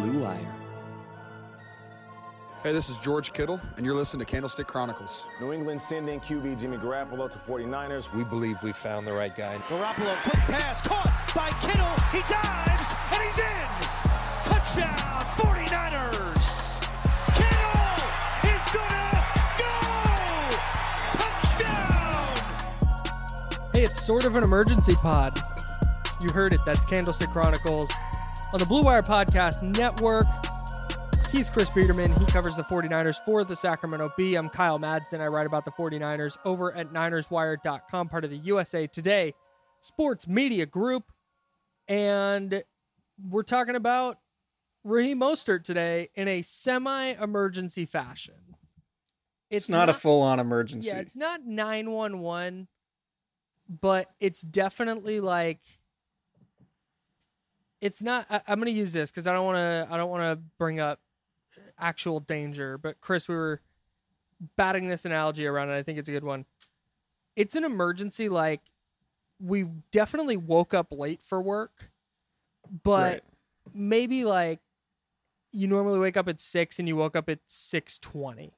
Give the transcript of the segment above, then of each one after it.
Blue Wire. Hey, this is George Kittle, and you're listening to Candlestick Chronicles. New England sending QB Jimmy Garoppolo to 49ers. We believe we found the right guy. Garoppolo, quick pass, caught by Kittle. He dives, and he's in. Touchdown, 49ers. Kittle is gonna go. Touchdown. Hey, it's sort of an emergency pod. You heard it. That's Candlestick Chronicles on the Blue Wire Podcast Network. He's Chris Biederman. He covers the 49ers for the Sacramento Bee. I'm Kyle Madsen. I write about the 49ers over at NinersWire.com, part of the USA Today Sports Media Group. And we're talking about Raheem Mostert today in a semi emergency fashion. It's, not, a full on emergency. Yeah, it's not 911, but it's definitely like it's not I, am going to use this cuz I don't want to I don't want to bring up actual danger, but Chris we were batting this analogy around and I think it's a good one. It's an emergency like we definitely woke up late for work, but Right. maybe like you normally wake up at 6 and you woke up at 6:20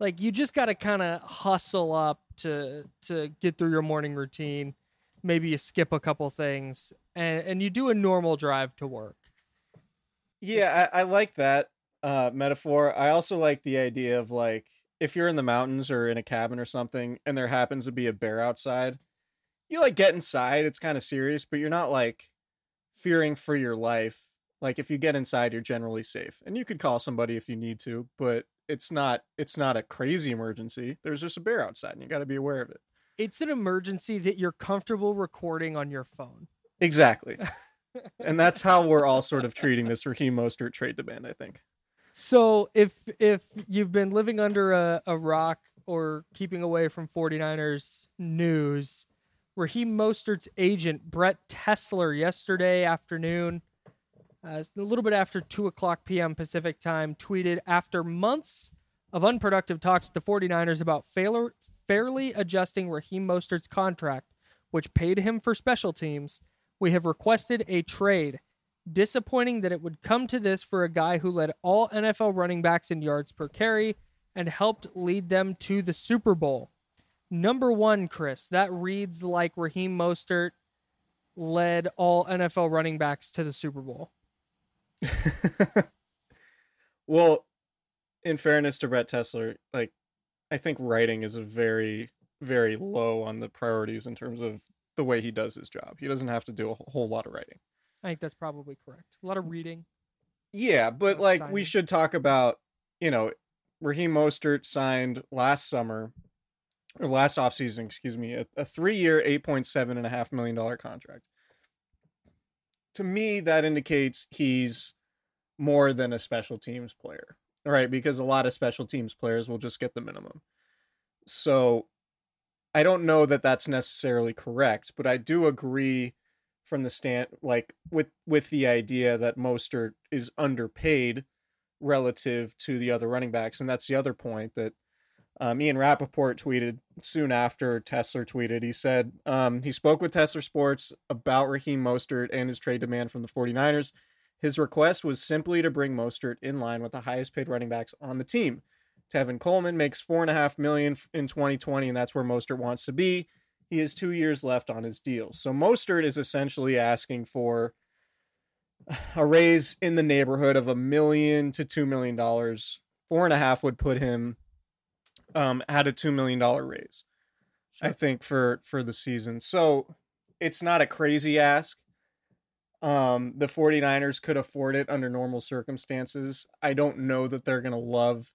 like you just got to kind of hustle up to to get through your morning routine maybe you skip a couple things and and you do a normal drive to work Yeah, I, I like that uh, metaphor. I also like the idea of like if you're in the mountains or in a cabin or something, and there happens to be a bear outside, you like get inside. It's kind of serious, but you're not like fearing for your life. Like if you get inside, you're generally safe, and you could call somebody if you need to, but it's not it's not a crazy emergency. There's just a bear outside, and you got to be aware of it. It's an emergency that you're comfortable recording on your phone Exactly. and that's how we're all sort of treating this Raheem Mostert trade demand, I think. so if if you've been living under a, a rock or keeping away from 49ers news Raheem Mostert's agent Brett Tessler yesterday afternoon uh, a little bit after 2 o'clock p.m. Pacific time, tweeted after months of unproductive talks with the 49ers about failure, fairly adjusting Raheem Mostert's contract, which paid him for special teams, we have requested a trade. Disappointing that it would come to this for a guy who led all NFL running backs in yards per carry and helped lead them to the Super Bowl. Number one, Chris, that reads like Raheem Mostert led all NFL running backs to the Super Bowl. well, in fairness to Brett Tessler, like I think writing is a very, very low on the priorities in terms of the way he does his job. He doesn't have to do a whole lot of writing. I think that's probably correct. A lot of reading. Yeah, but like we should talk about, you know, Raheem Mostert signed last summer or last offseason, excuse me, a, a three year, $8.7.5 million contract. To me, that indicates he's more than a special teams player, right? Because a lot of special teams players will just get the minimum. So I don't know that that's necessarily correct, but I do agree from the stand like with with the idea that Mostert is underpaid relative to the other running backs, and that's the other point that um, Ian Rapoport tweeted soon after Tessler tweeted. He said um, he spoke with Tessler Sports about Raheem Mostert and his trade demand from the 49ers. His request was simply to bring Mostert in line with the highest paid running backs on the team. Tevin Coleman makes four and a half million in 2020, and that's where Mostert wants to be. He has two years left on his deal. So Mostert is essentially asking for a raise in the neighborhood of a million to two million dollars. Four and a half would put him um, at a two million dollar raise. Sure. I think for for the season. So it's not a crazy ask. Um, the 49ers could afford it under normal circumstances. I don't know that they're gonna love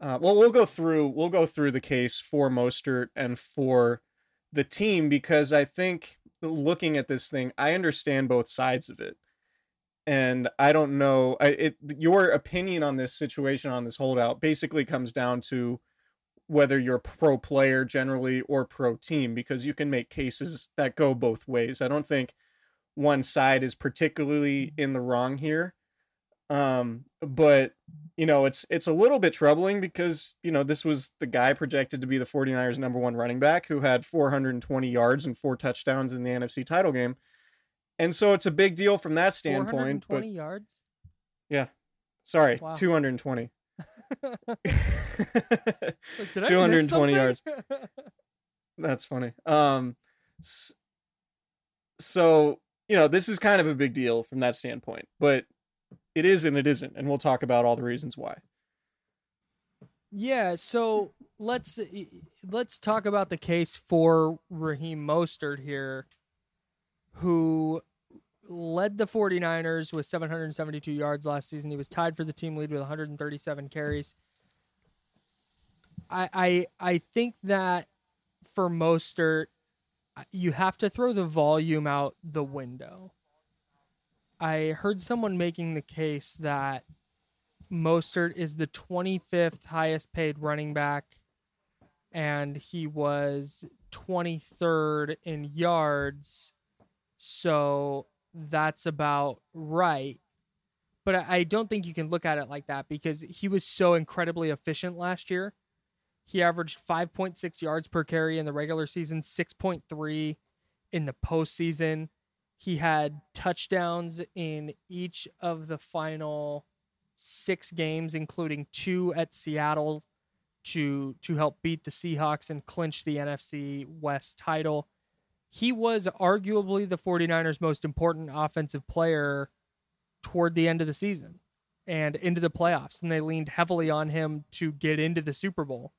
uh, well, we'll go through we'll go through the case for Mostert and for the team because I think looking at this thing, I understand both sides of it, and I don't know. I, it your opinion on this situation on this holdout basically comes down to whether you're pro player generally or pro team because you can make cases that go both ways. I don't think one side is particularly in the wrong here. Um, but you know, it's it's a little bit troubling because, you know, this was the guy projected to be the 49ers number 1 running back who had 420 yards and four touchdowns in the NFC title game. And so it's a big deal from that standpoint. 420 but, yards? Yeah. Sorry, wow. 220. 220 yards. That's funny. Um so, you know, this is kind of a big deal from that standpoint. But it is and it isn't, and we'll talk about all the reasons why. Yeah, so let's let's talk about the case for Raheem Mostert here, who led the 49ers with 772 yards last season. He was tied for the team lead with 137 carries. I I I think that for Mostert, you have to throw the volume out the window. I heard someone making the case that Mostert is the 25th highest paid running back, and he was 23rd in yards. So that's about right. But I don't think you can look at it like that because he was so incredibly efficient last year. He averaged 5.6 yards per carry in the regular season, 6.3 in the postseason. He had touchdowns in each of the final six games, including two at Seattle to to help beat the Seahawks and clinch the NFC West title. He was arguably the 49ers most important offensive player toward the end of the season and into the playoffs and they leaned heavily on him to get into the Super Bowl.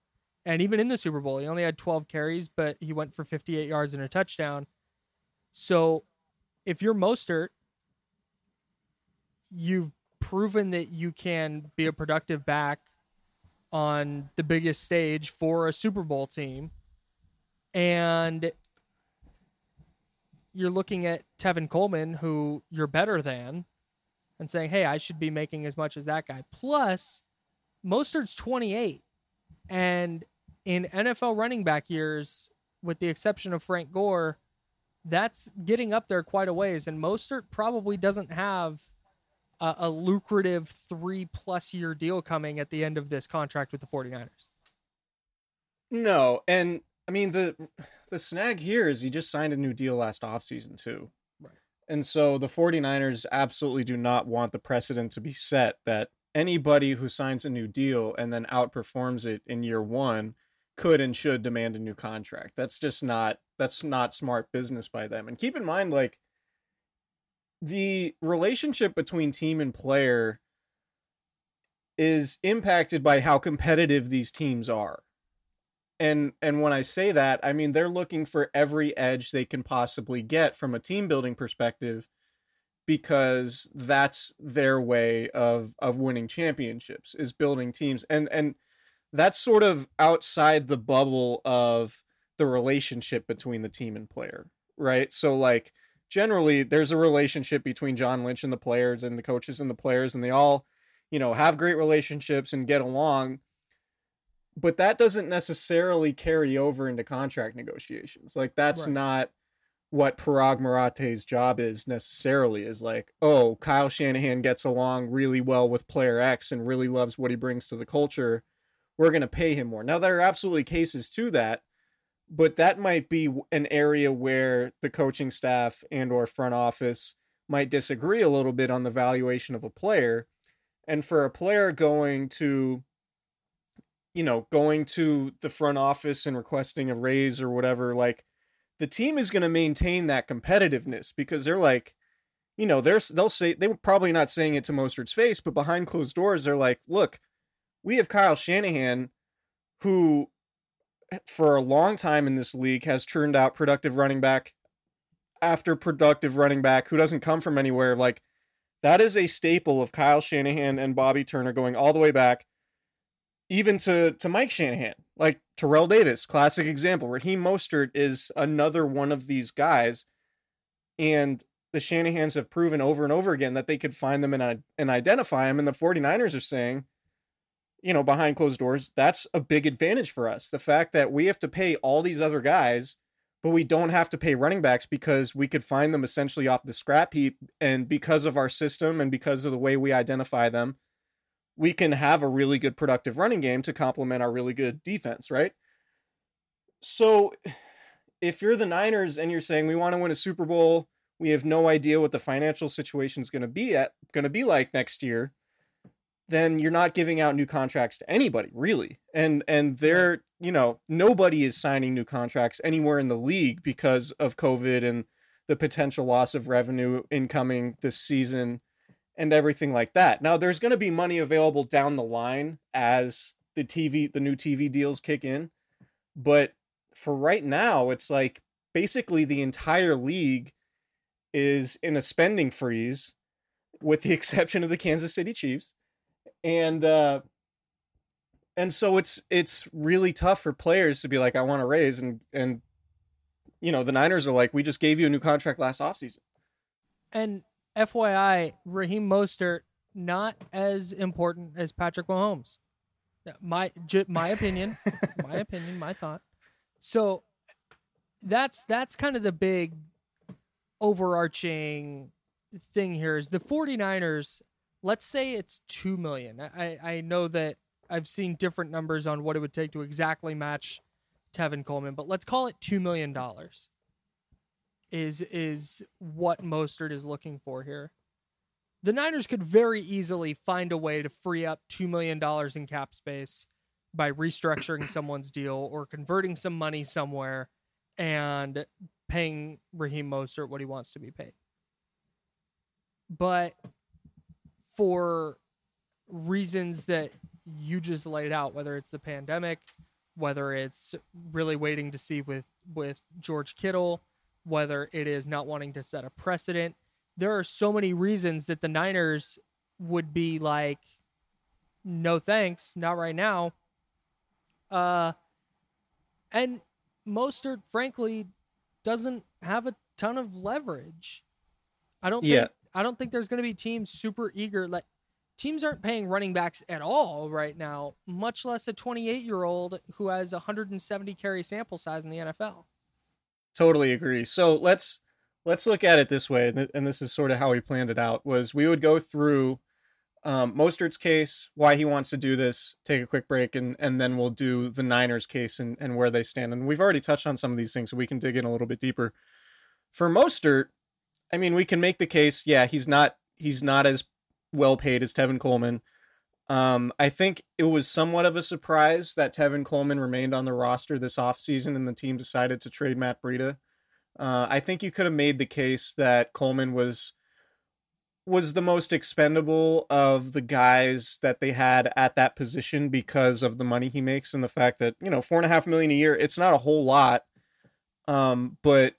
And even in the Super Bowl, he only had 12 carries, but he went for 58 yards and a touchdown. So if you're Mostert, you've proven that you can be a productive back on the biggest stage for a Super Bowl team. And you're looking at Tevin Coleman, who you're better than, and saying, hey, I should be making as much as that guy. Plus, Mostert's 28. And in NFL running back years, with the exception of Frank Gore, that's getting up there quite a ways. And Mostert probably doesn't have a, a lucrative three plus year deal coming at the end of this contract with the 49ers. No. And I mean, the the snag here is he just signed a new deal last offseason, too. Right. And so the 49ers absolutely do not want the precedent to be set that anybody who signs a new deal and then outperforms it in year one could and should demand a new contract. That's just not that's not smart business by them. And keep in mind like the relationship between team and player is impacted by how competitive these teams are. And and when I say that, I mean they're looking for every edge they can possibly get from a team building perspective because that's their way of of winning championships is building teams. And and that's sort of outside the bubble of the relationship between the team and player, right? So like generally there's a relationship between John Lynch and the players and the coaches and the players and they all, you know, have great relationships and get along. But that doesn't necessarily carry over into contract negotiations. Like that's Right. not what Paraag Marathe's job is necessarily is like, oh, Kyle Shanahan gets along really well with player X and really loves what he brings to the culture. We're going to pay him more. Now, there are absolutely cases to that, but that might be an area where the coaching staff and or front office might disagree a little bit on the valuation of a player. And for a player going to you know, going to the front office and requesting a raise or whatever, like the team is going to maintain that competitiveness because they're like, you know, they're they'll say they were probably not saying it to Mostert's face, but behind closed doors, they're like, look, we have Kyle Shanahan, who eh, for a long time in this league has churned out productive running back after productive running back who doesn't come from anywhere. Like that is a staple of Kyle Shanahan and Bobby Turner going all the way back even to to Mike Shanahan, like Terrell Davis, classic example. Raheem Mostert is another one of these guys, and the Shanahans have proven over and over again that they could find them and and identify them. And the 49ers are saying, you know, behind closed doors, that's a big advantage for us. The fact that we have to pay all these other guys, but we don't have to pay running backs because we could find them essentially off the scrap heap, and because of our system and because of the way we identify them we can have a really good productive running game to complement our really good defense, right? So if you're the Niners and you're saying we want to win a Super Bowl, we have no idea what the financial situation is going to be at going to be like next year, then you're not giving out new contracts to anybody, really. And and they're, you know, nobody is signing new contracts anywhere in the league because of COVID and the potential loss of revenue incoming this season and everything like that. Now there's going to be money available down the line as the TV the new TV deals kick in, but for right now it's like basically the entire league is in a spending freeze with the exception of the Kansas City Chiefs. And uh and so it's it's really tough for players to be like I want to raise and and you know the Niners are like we just gave you a new contract last offseason. And FYI, Raheem Mostert not as important as Patrick Mahomes. My j- my opinion, my opinion, my thought. So that's that's kind of the big overarching thing here is the 49ers let's say it's 2 million i i know that i've seen different numbers on what it would take to exactly match tevin coleman but let's call it 2 million dollars is is what Mostert is looking for here. The Niners could very easily find a way to free up two million dollars in cap space by restructuring someone's deal or converting some money somewhere and paying Raheem Mostert what he wants to be paid. But for reasons that you just laid out, whether it's the pandemic, whether it's really waiting to see with with George Kittle, whether it is not wanting to set a precedent. There are so many reasons that the Niners would be like, no thanks, not right now. Uh, and Mostert, frankly, doesn't have a ton of leverage. I don't Yeah. think I don't think there's going to be teams super eager. Like teams aren't paying running backs at all right now, much less a 28 year old who has 170 carry sample size in the NFL. Totally agree. So let's let's look at it this way, and this is sort of how we planned it out. Was we would go through um, Mostert's case, why he wants to do this, take a quick break, and and then we'll do the Niners case and and where they stand. And we've already touched on some of these things, so we can dig in a little bit deeper. For Mostert, I mean, we can make the case. Yeah, he's not he's not as well paid as Tevin Coleman. Um, I think it was somewhat of a surprise that Tevin Coleman remained on the roster this offseason and the team decided to trade Matt Breida. Uh, I think you could have made the case that Coleman was was the most expendable of the guys that they had at that position because of the money he makes and the fact that you know four and a half million a year it's not a whole lot um but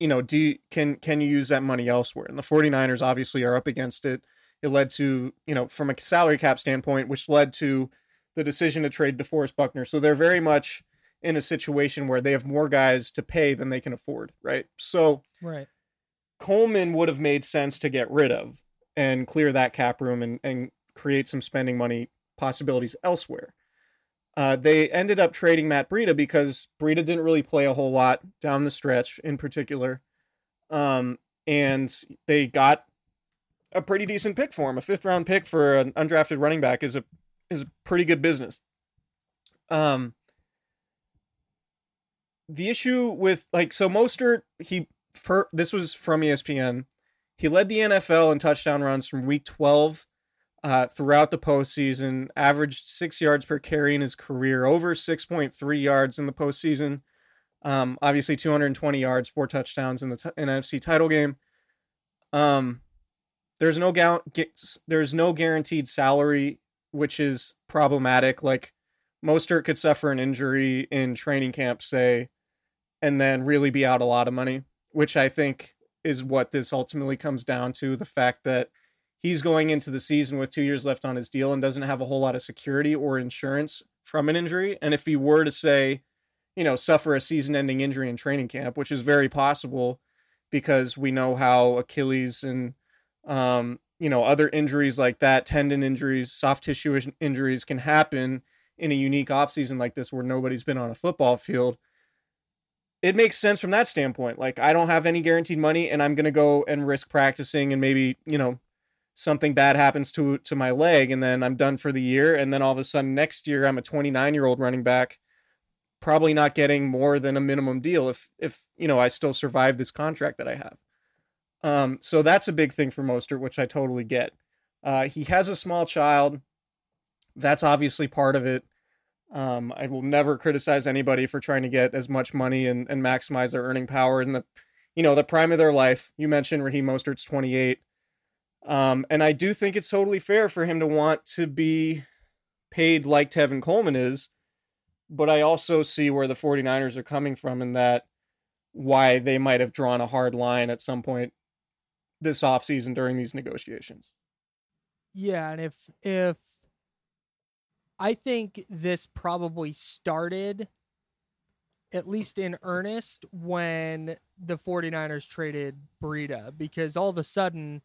you know do you, can can you use that money elsewhere and the 49ers obviously are up against it it led to you know from a salary cap standpoint which led to the decision to trade DeForest Buckner. So they're very much in a situation where they have more guys to pay than they can afford, right? So Right. Coleman would have made sense to get rid of and clear that cap room and, and create some spending money possibilities elsewhere. Uh, they ended up trading Matt Breida because Breida didn't really play a whole lot down the stretch in particular. Um, and they got a pretty decent pick for him. A fifth round pick for an undrafted running back is a is a pretty good business. Um, the issue with like so Mostert, he for this was from ESPN. He led the NFL in touchdown runs from week 12 uh, throughout the postseason, averaged six yards per carry in his career, over 6.3 yards in the postseason. Um, obviously, 220 yards, four touchdowns in the t- NFC title game. Um, there's no gu- there's no guaranteed salary, which is problematic. Like Mostert could suffer an injury in training camp, say, and then really be out a lot of money, which I think is what this ultimately comes down to. The fact that he's going into the season with two years left on his deal and doesn't have a whole lot of security or insurance from an injury. And if he were to say, you know, suffer a season ending injury in training camp, which is very possible because we know how Achilles and, um, you know, other injuries like that, tendon injuries, soft tissue injuries can happen in a unique offseason like this where nobody's been on a football field. It makes sense from that standpoint. Like, I don't have any guaranteed money and I'm going to go and risk practicing and maybe, you know, something bad happens to to my leg and then I'm done for the year and then all of a sudden next year I'm a 29-year-old running back probably not getting more than a minimum deal if if you know I still survive this contract that I have. Um so that's a big thing for Mostert which I totally get. Uh he has a small child. That's obviously part of it. Um I will never criticize anybody for trying to get as much money and and maximize their earning power in the you know the prime of their life. You mentioned Raheem Mostert's 28. Um, and I do think it's totally fair for him to want to be paid like Tevin Coleman is. But I also see where the 49ers are coming from and that why they might have drawn a hard line at some point this offseason during these negotiations. Yeah, and if if I think this probably started at least in earnest when the 49ers traded Breida because all of a sudden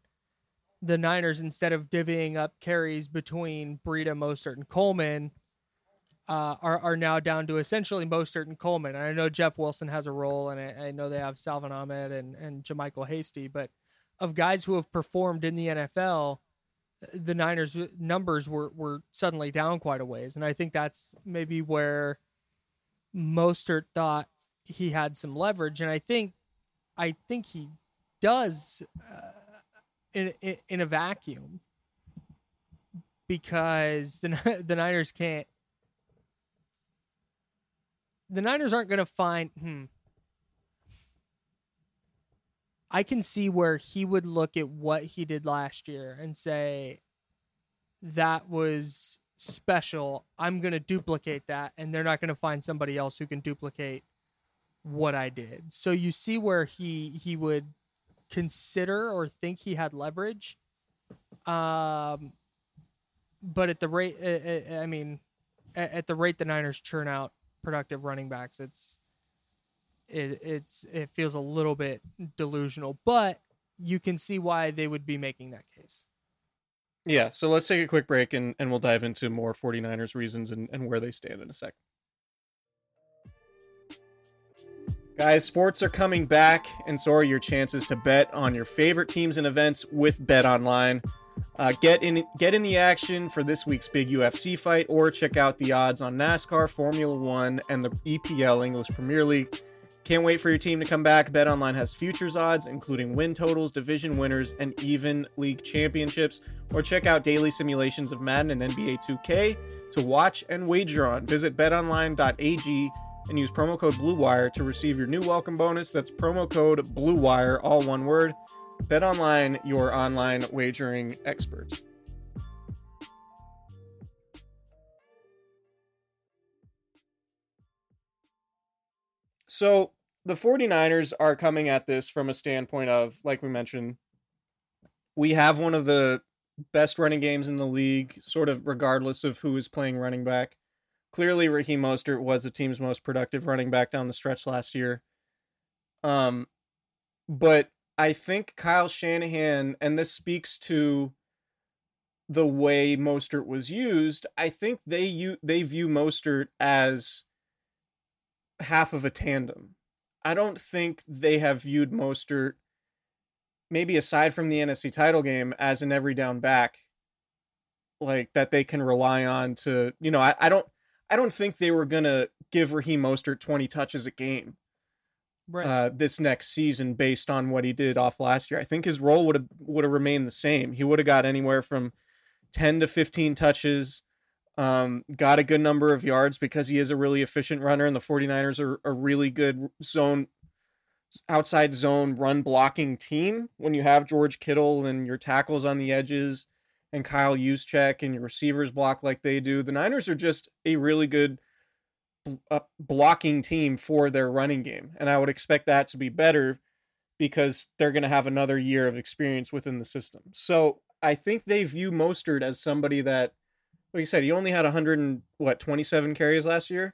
the Niners instead of divvying up carries between Breida, Mostert, and Coleman uh, are are now down to essentially Mostert and Coleman. And I know Jeff Wilson has a role, and I, I know they have Salvon Ahmed and and JaMycal Hasty, but of guys who have performed in the NFL, the Niners numbers were were suddenly down quite a ways, and I think that's maybe where Mostert thought he had some leverage, and I think I think he does uh, in, in in a vacuum because the the Niners can't. The Niners aren't going to find. Hmm. I can see where he would look at what he did last year and say, that was special. I'm going to duplicate that. And they're not going to find somebody else who can duplicate what I did. So you see where he, he would consider or think he had leverage. Um, but at the rate, uh, uh, I mean, at, at the rate the Niners churn out productive running backs, it's, it, it's it feels a little bit delusional, but you can see why they would be making that case. Yeah, so let's take a quick break and, and we'll dive into more 49ers reasons and, and where they stand in a sec. Guys, sports are coming back, and so are your chances to bet on your favorite teams and events with Bet Online. Uh, get in get in the action for this week's big UFC fight, or check out the odds on NASCAR, Formula One, and the EPL English Premier League. Can't wait for your team to come back. BetOnline has futures odds, including win totals, division winners, and even league championships. Or check out daily simulations of Madden and NBA 2K to watch and wager on. Visit betonline.ag and use promo code BLUEWIRE to receive your new welcome bonus. That's promo code BLUEWIRE, all one word. Bet online, your online wagering experts. So the 49ers are coming at this from a standpoint of, like we mentioned, we have one of the best running games in the league, sort of regardless of who is playing running back. Clearly, Raheem Mostert was the team's most productive running back down the stretch last year. Um, but I think Kyle Shanahan, and this speaks to the way Mostert was used. I think they you they view Mostert as half of a tandem. I don't think they have viewed Mostert, maybe aside from the NFC title game, as an every down back, like that they can rely on to, you know, I, I don't I don't think they were gonna give Raheem Mostert 20 touches a game Right. uh, this next season based on what he did off last year. I think his role would have would have remained the same. He would have got anywhere from 10 to 15 touches, um, got a good number of yards because he is a really efficient runner, and the 49ers are a really good zone outside zone run blocking team. When you have George Kittle and your tackles on the edges and Kyle Juszczyk and your receivers block like they do, the Niners are just a really good a uh, blocking team for their running game. And I would expect that to be better because they're going to have another year of experience within the system. So I think they view Mostert as somebody that, like you said, he only had 100 and what 27 carries last year.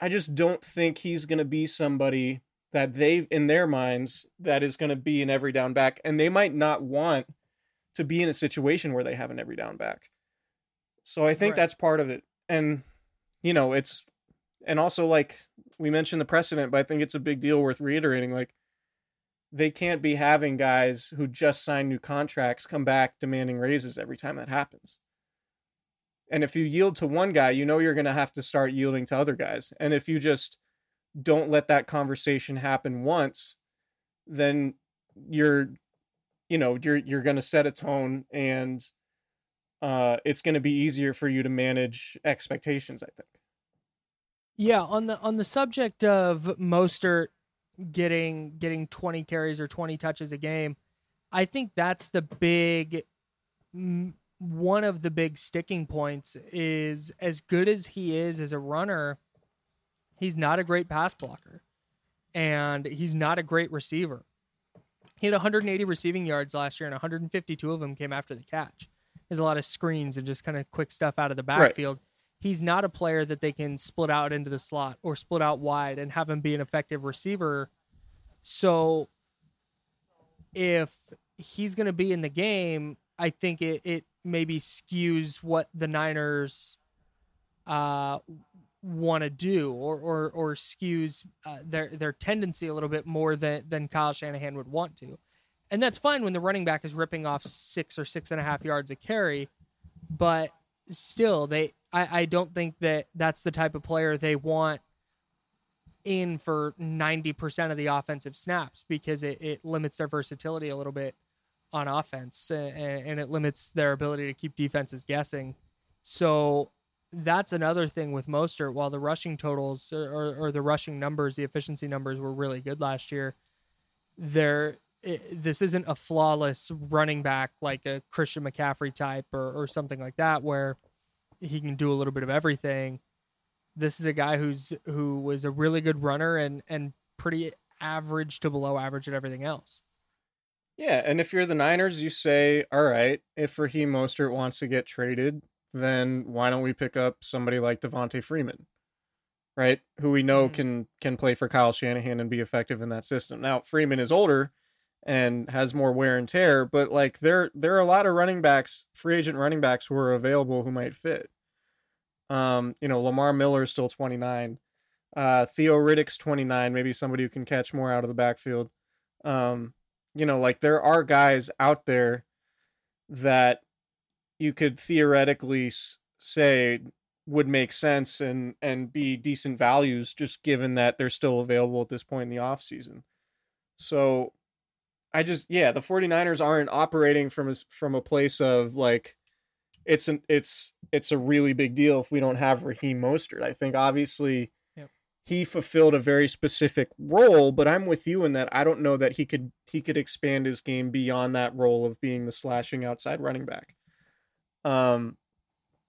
I just don't think he's going to be somebody that they, in their minds, that is going to be an every down back, and they might not want to be in a situation where they have an every down back. So I think Right. that's part of it, and you know, it's and also like we mentioned the precedent, but I think it's a big deal worth reiterating. Like they can't be having guys who just signed new contracts come back demanding raises every time that happens. And if you yield to one guy, you know you're going to have to start yielding to other guys. And if you just don't let that conversation happen once, then you're you know, you're you're going to set a tone and uh it's going to be easier for you to manage expectations, I think. Yeah, on the on the subject of Mostert getting getting 20 carries or 20 touches a game, I think that's the big one of the big sticking points is as good as he is as a runner, he's not a great pass blocker and he's not a great receiver. He had 180 receiving yards last year and 152 of them came after the catch. There's a lot of screens and just kind of quick stuff out of the Right. backfield he's not a player that they can split out into the slot or split out wide and have him be an effective receiver. So if he's going to be in the game, I think it, it maybe skews what the Niners uh, want to do or, or, or skews uh, their, their tendency a little bit more than, than Kyle Shanahan would want to. And that's fine when the running back is ripping off six or six and a half yards a carry, but still they I, I don't think that that's the type of player they want in for 90% of the offensive snaps because it, it limits their versatility a little bit on offense and, and it limits their ability to keep defenses guessing. So that's another thing with Mostert. While the rushing totals or, or, or the rushing numbers, the efficiency numbers were really good last year, there this isn't a flawless running back like a Christian McCaffrey type or, or something like that where he can do a little bit of everything. This is a guy who's who was a really good runner and and pretty average to below average at everything else. Yeah, and if you're the Niners, you say, all right, if Raheem Mostert wants to get traded, then why don't we pick up somebody like Devonta Freeman, right? Who we know Mhm. can can play for Kyle Shanahan and be effective in that system. Now Freeman is older and has more wear and tear, but like there there are a lot of running backs, free agent running backs who are available who might fit. Um, you know, Lamar Miller is still 29. Uh, Theo Riddick's 29, maybe somebody who can catch more out of the backfield. Um, you know, like there are guys out there that you could theoretically s- say would make sense and and be decent values just given that they're still available at this point in the off season. So I just yeah, the 49ers aren't operating from a, from a place of like it's an it's it's a really big deal if we don't have Raheem Mostert. I think obviously Yep. he fulfilled a very specific role, but I'm with you in that I don't know that he could he could expand his game beyond that role of being the slashing outside running back. Um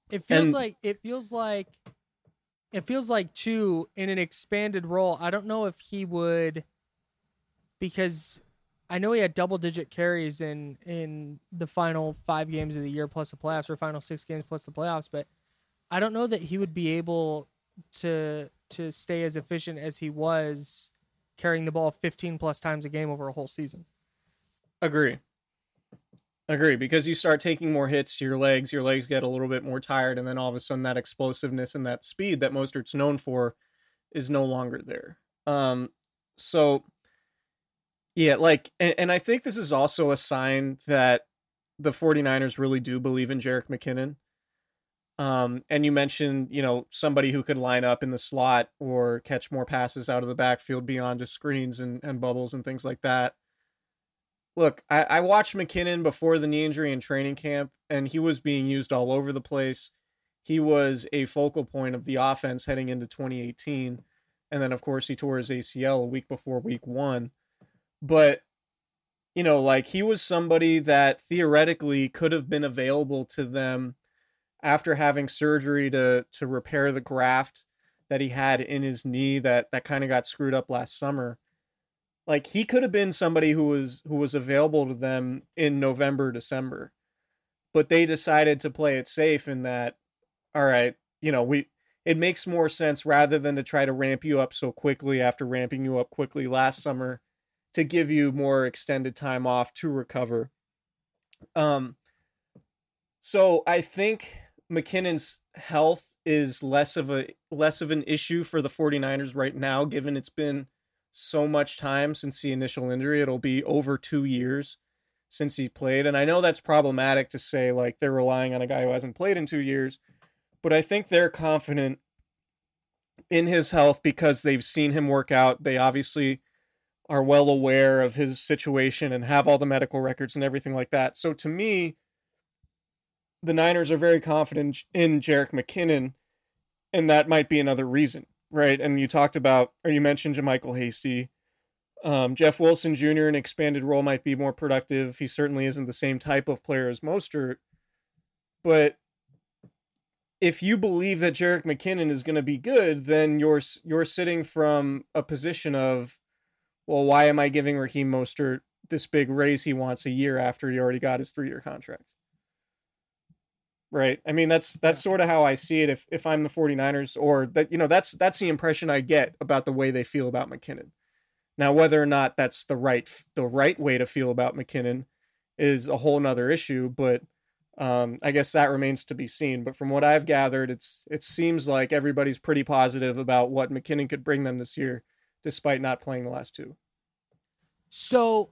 It feels And- like it feels like it feels like too in an expanded role. I don't know if he would because I know he had double digit carries in in the final five games of the year plus the playoffs or final six games plus the playoffs, but I don't know that he would be able to to stay as efficient as he was carrying the ball 15 plus times a game over a whole season. Agree. Agree because you start taking more hits to your legs, your legs get a little bit more tired, and then all of a sudden that explosiveness and that speed that Mostert's known for is no longer there. Um, so yeah, like, and, and I think this is also a sign that the 49ers really do believe in Jerick McKinnon. Um, and you mentioned, you know, somebody who could line up in the slot or catch more passes out of the backfield beyond just screens and, and bubbles and things like that look, I, I watched McKinnon before the knee injury in training camp, and he was being used all over the place. He was a focal point of the offense heading into 2018. And then, of course, he tore his ACL a week before week one. But, you know, like he was somebody that theoretically could have been available to them after having surgery to to repair the graft that he had in his knee that that kind of got screwed up last summer like he could have been somebody who was who was available to them in November, December. But they decided to play it safe in that all right, you know, we it makes more sense rather than to try to ramp you up so quickly after ramping you up quickly last summer to give you more extended time off to recover. Um so I think McKinnon's health is less of a less of an issue for the 49ers right now given it's been so much time since the initial injury. It'll be over two years since he played. And I know that's problematic to say, like, they're relying on a guy who hasn't played in two years, but I think they're confident in his health because they've seen him work out. They obviously are well aware of his situation and have all the medical records and everything like that. So to me, the Niners are very confident in Jerick McKinnon, and that might be another reason right? And you talked about, or you mentioned JaMycal Hasty. Um, Jeff Wilson Jr. an expanded role might be more productive. He certainly isn't the same type of player as Mostert. But if you believe that Jerick McKinnon is going to be good, then you're you're sitting from a position of, well, why am I giving Raheem Mostert this big raise he wants a year after he already got his three year contract? Right. I mean that's that's sort of how i see it if if i'm the 49ers or that you know that's that's the impression i get about the way they feel about mckinnon. Now whether or not that's the right the right way to feel about mckinnon is a whole nother issue but um, i guess that remains to be seen. But from what i've gathered it's it seems like everybody's pretty positive about what mckinnon could bring them this year despite not playing the last two. So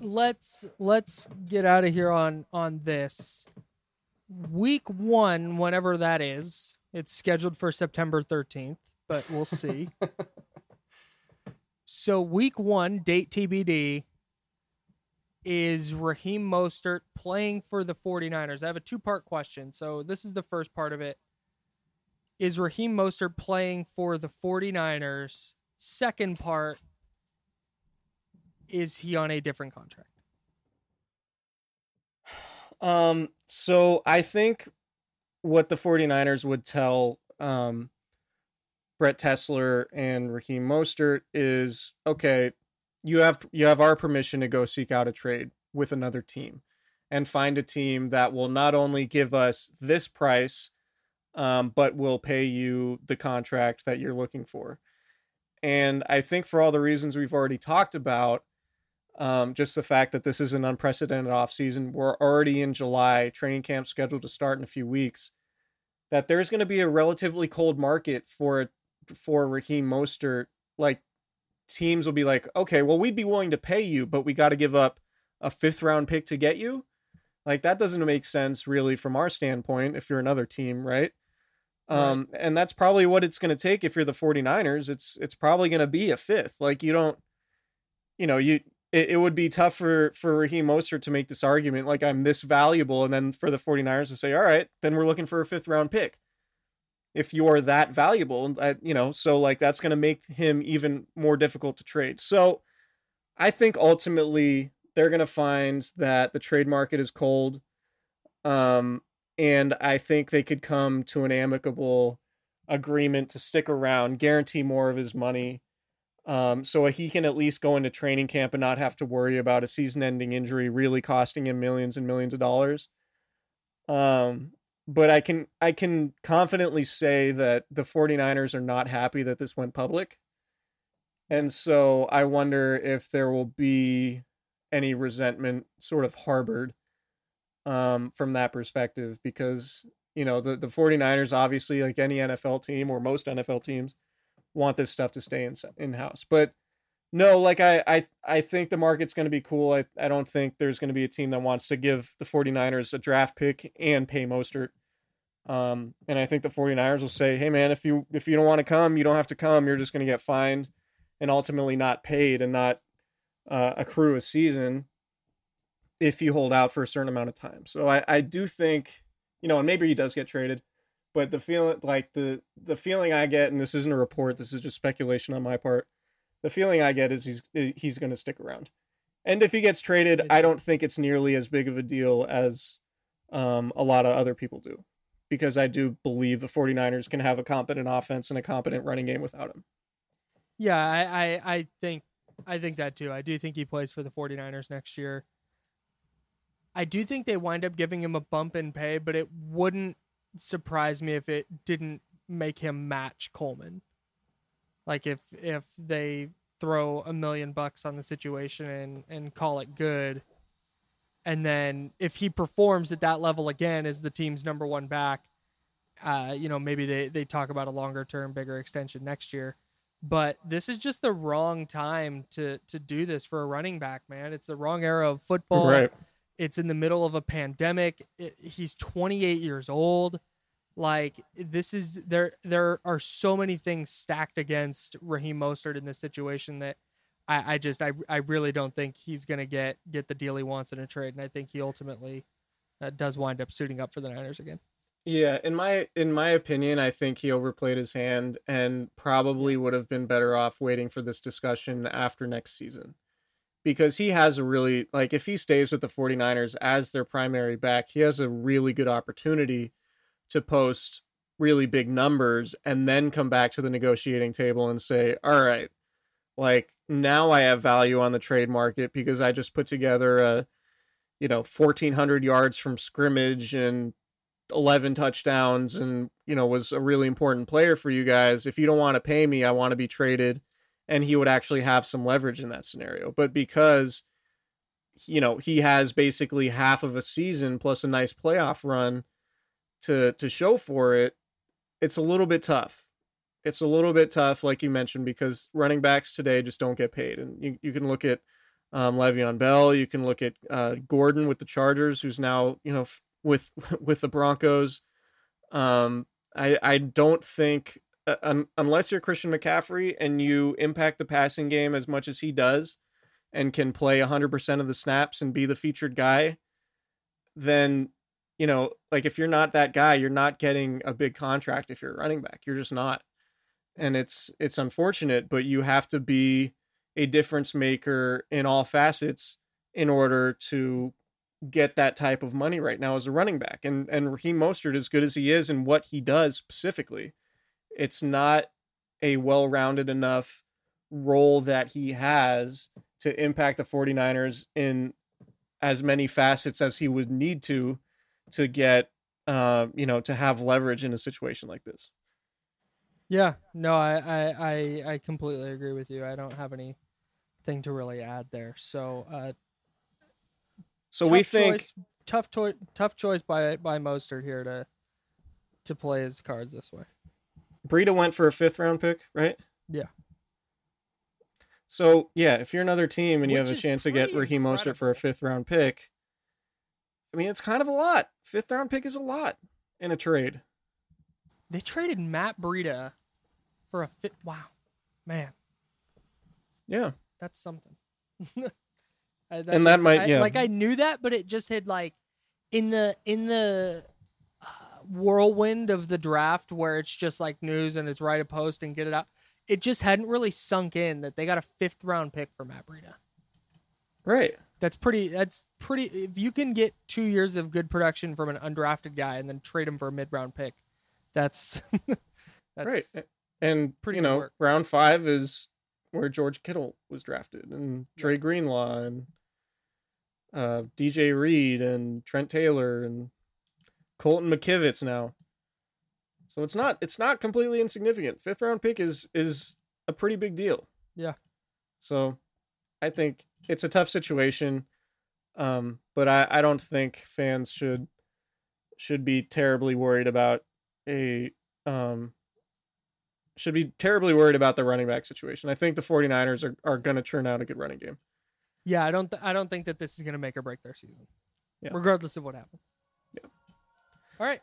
let's let's get out of here on on this week one, whenever that is, it's scheduled for September 13th, but we'll see. so, week one, date TBD, is Raheem Mostert playing for the 49ers? I have a two part question. So, this is the first part of it. Is Raheem Mostert playing for the 49ers? Second part, is he on a different contract? Um, so I think what the 49ers would tell um, Brett Tessler and Raheem Mostert is okay, you have you have our permission to go seek out a trade with another team and find a team that will not only give us this price um, but will pay you the contract that you're looking for. And I think for all the reasons we've already talked about, um, just the fact that this is an unprecedented offseason, we're already in July, training camp scheduled to start in a few weeks, that there's going to be a relatively cold market for for Raheem Mostert. Like teams will be like, okay, well, we'd be willing to pay you, but we got to give up a fifth round pick to get you. Like that doesn't make sense really from our standpoint if you're another team, right? right. Um, and that's probably what it's going to take if you're the 49ers. It's it's probably going to be a fifth. Like you don't you know, you it, it would be tough for for Raheem Mostert to make this argument like I'm this valuable, and then for the 49ers to say, all right, then we're looking for a fifth round pick. If you're that valuable, uh, you know, so like that's going to make him even more difficult to trade. So I think ultimately they're going to find that the trade market is cold. Um, and I think they could come to an amicable agreement to stick around, guarantee more of his money, Um, so he can at least go into training camp and not have to worry about a season ending injury really costing him millions and millions of dollars. Um, but I can I can confidently say that the 49ers are not happy that this went public. And so I wonder if there will be any resentment sort of harbored um, from that perspective because you know the the 49ers obviously like any NFL team or most NFL teams want this stuff to stay in in house. But no, like I I I think the market's going to be cool. I I don't think there's going to be a team that wants to give the 49ers a draft pick and pay Mostert. Um and I think the 49ers will say, "Hey man, if you if you don't want to come, you don't have to come. You're just going to get fined and ultimately not paid and not uh, accrue a season if you hold out for a certain amount of time." So I I do think, you know, and maybe he does get traded but the feeling like the the feeling I get, and this isn't a report, this is just speculation on my part. The feeling I get is he's he's going to stick around, and if he gets traded, I don't think it's nearly as big of a deal as um, a lot of other people do, because I do believe the 49ers can have a competent offense and a competent running game without him. Yeah, I, I, I think I think that too. I do think he plays for the 49ers next year. I do think they wind up giving him a bump in pay, but it wouldn't surprise me if it didn't make him match Coleman. Like if if they throw a million bucks on the situation and and call it good, and then if he performs at that level again as the team's number one back, uh, you know maybe they they talk about a longer term, bigger extension next year. But this is just the wrong time to to do this for a running back, man. It's the wrong era of football. Right. It's in the middle of a pandemic. It, he's 28 years old. Like this is there there are so many things stacked against Raheem Mostert in this situation that I, I just I I really don't think he's gonna get get the deal he wants in a trade, and I think he ultimately uh, does wind up suiting up for the Niners again. Yeah, in my in my opinion, I think he overplayed his hand and probably would have been better off waiting for this discussion after next season because he has a really like if he stays with the 49ers as their primary back, he has a really good opportunity to post really big numbers and then come back to the negotiating table and say, "All right, like now I have value on the trade market because I just put together a you know 1400 yards from scrimmage and 11 touchdowns and you know was a really important player for you guys. If you don't want to pay me, I want to be traded." And he would actually have some leverage in that scenario. But because you know he has basically half of a season plus a nice playoff run to to show for it, it's a little bit tough. It's a little bit tough, like you mentioned, because running backs today just don't get paid. And you, you can look at um, Le'Veon Bell, you can look at uh, Gordon with the Chargers, who's now you know f- with with the Broncos. Um, I I don't think un, unless you're Christian McCaffrey and you impact the passing game as much as he does and can play 100% of the snaps and be the featured guy, then, you know, like if you're not that guy, you're not getting a big contract if you're a running back. You're just not. And it's it's unfortunate, but you have to be a difference maker in all facets in order to get that type of money right now as a running back. And and Raheem Mostert, as good as he is and what he does specifically, it's not a well-rounded enough role that he has to impact the 49ers in as many facets as he would need to to get uh, you know to have leverage in a situation like this. Yeah. No I, I i i completely agree with you. I don't have anything to really add there. So uh so we think choice, tough to- tough choice by by Mostert here to to play his cards this way Breida went for a fifth round pick, right? Yeah. So yeah, if you're another team and you have a chance to get Raheem Mostert for a fifth round pick, I mean it's kind of a lot. Fifth round pick is a lot in a trade. They traded Matt Breida for a fit. Wow, man, Yeah. that's something. Uh, And that might- I- yeah. like I knew that, but it just had like in the in the whirlwind of the draft where it's just like news and it's write a post and get it out. It just hadn't really sunk in that they got a fifth round pick for Matt Breida. Right. That's pretty. That's pretty. If you can get two years of good production from an undrafted guy and then trade him for a mid round pick, that's that's right. And pretty you know, work. round five is where George Kittle was drafted, and Dre Greenlaw, and uh, DJ Reed, and Trent Taylor, and Colton McKivitz now. So it's not it's not completely insignificant. Fifth round pick is is a pretty big deal. Yeah. So I think it's a tough situation. Um, but I, I don't think fans should should be terribly worried about a um should be terribly worried about the running back situation. I think the 49ers are, are going to turn out a good running game. Yeah, I don't. Th- I don't think that this is going to make or break their season, Yeah. regardless of what happens. All right.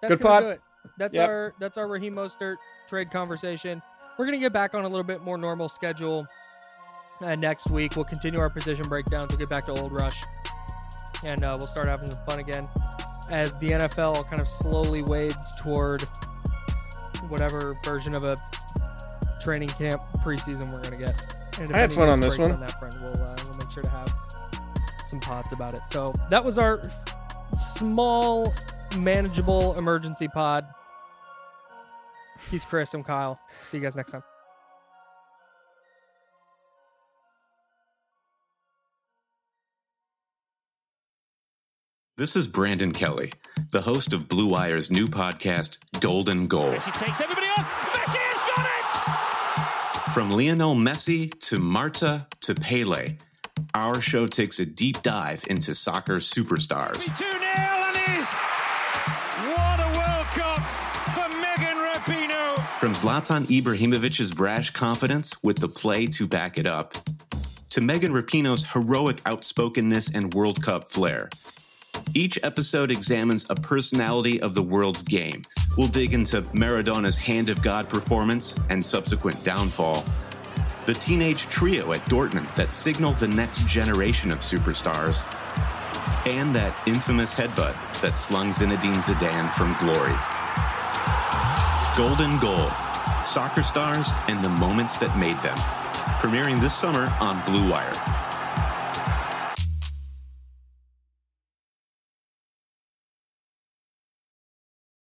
That's Good gonna pod. do it. That's Yep. our that's our Raheem Mostert trade conversation. We're gonna get back on a little bit more normal schedule uh, next week. We'll continue our position breakdowns. We'll get back to Old Rush, and uh, we'll start having some fun again as the NFL kind of slowly wades toward whatever version of a training camp preseason we're gonna get. And if I had fun on this one. On that front, we'll uh, we'll make sure to have some pods about it. So that was our small, manageable emergency pod. He's Chris. I'm Kyle. See you guys next time. This is Brandon Kelly, the host of Blue Wire's new podcast, Golden Goal. Messi takes everybody on. Messi has got it! From Lionel Messi to Marta to Pele, our show takes a deep dive into soccer superstars. 2 0 and is. From Zlatan Ibrahimovic's brash confidence with the play to back it up, to Megan Rapinoe's heroic outspokenness and World Cup flair. Each episode examines a personality of the world's game. We'll dig into Maradona's Hand of God performance and subsequent downfall, the teenage trio at Dortmund that signaled the next generation of superstars, and that infamous headbutt that slung Zinedine Zidane from glory. Golden Goal Soccer Stars and the Moments That Made Them. Premiering this summer on Blue Wire.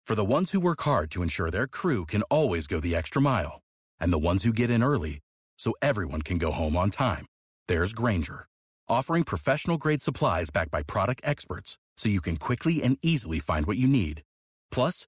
For the ones who work hard to ensure their crew can always go the extra mile, and the ones who get in early so everyone can go home on time, there's Grainger, offering professional grade supplies backed by product experts so you can quickly and easily find what you need. Plus,